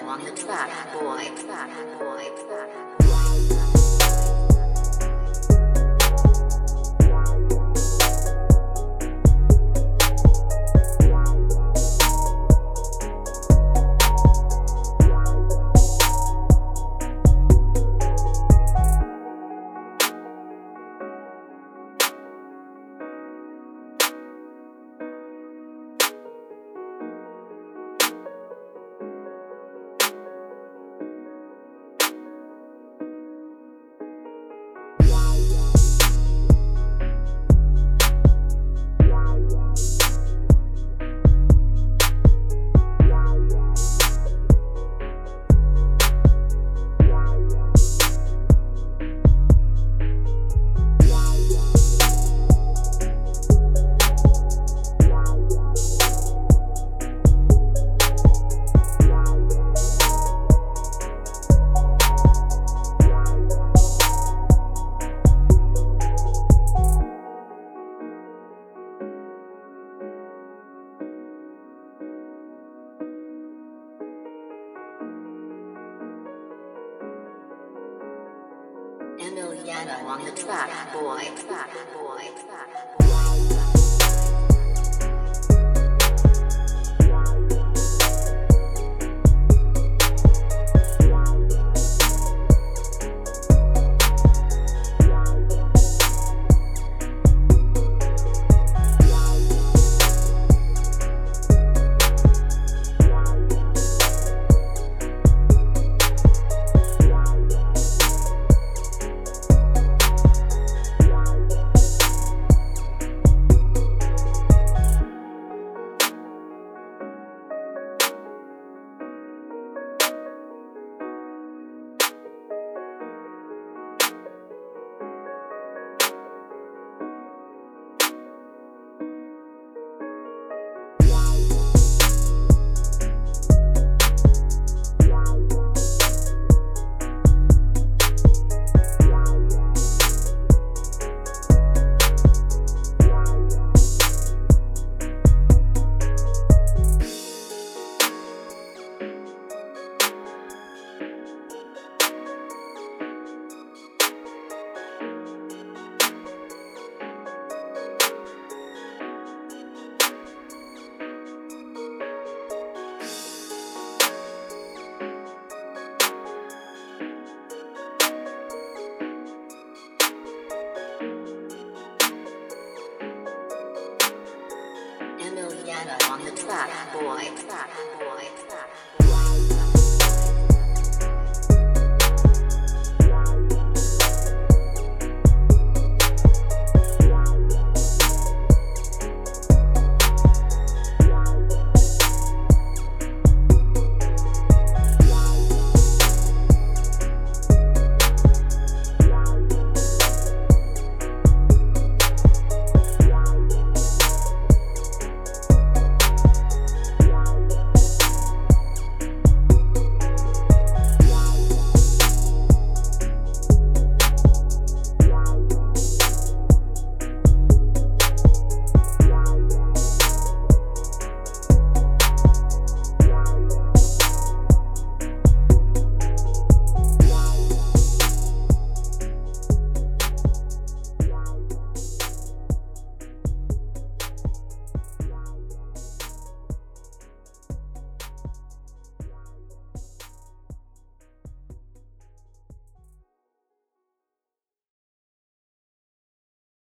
On the track, boy, track, boy, track. Emiliano on the track, boy, track, boy, track. piano on the track, boy. Track, boy.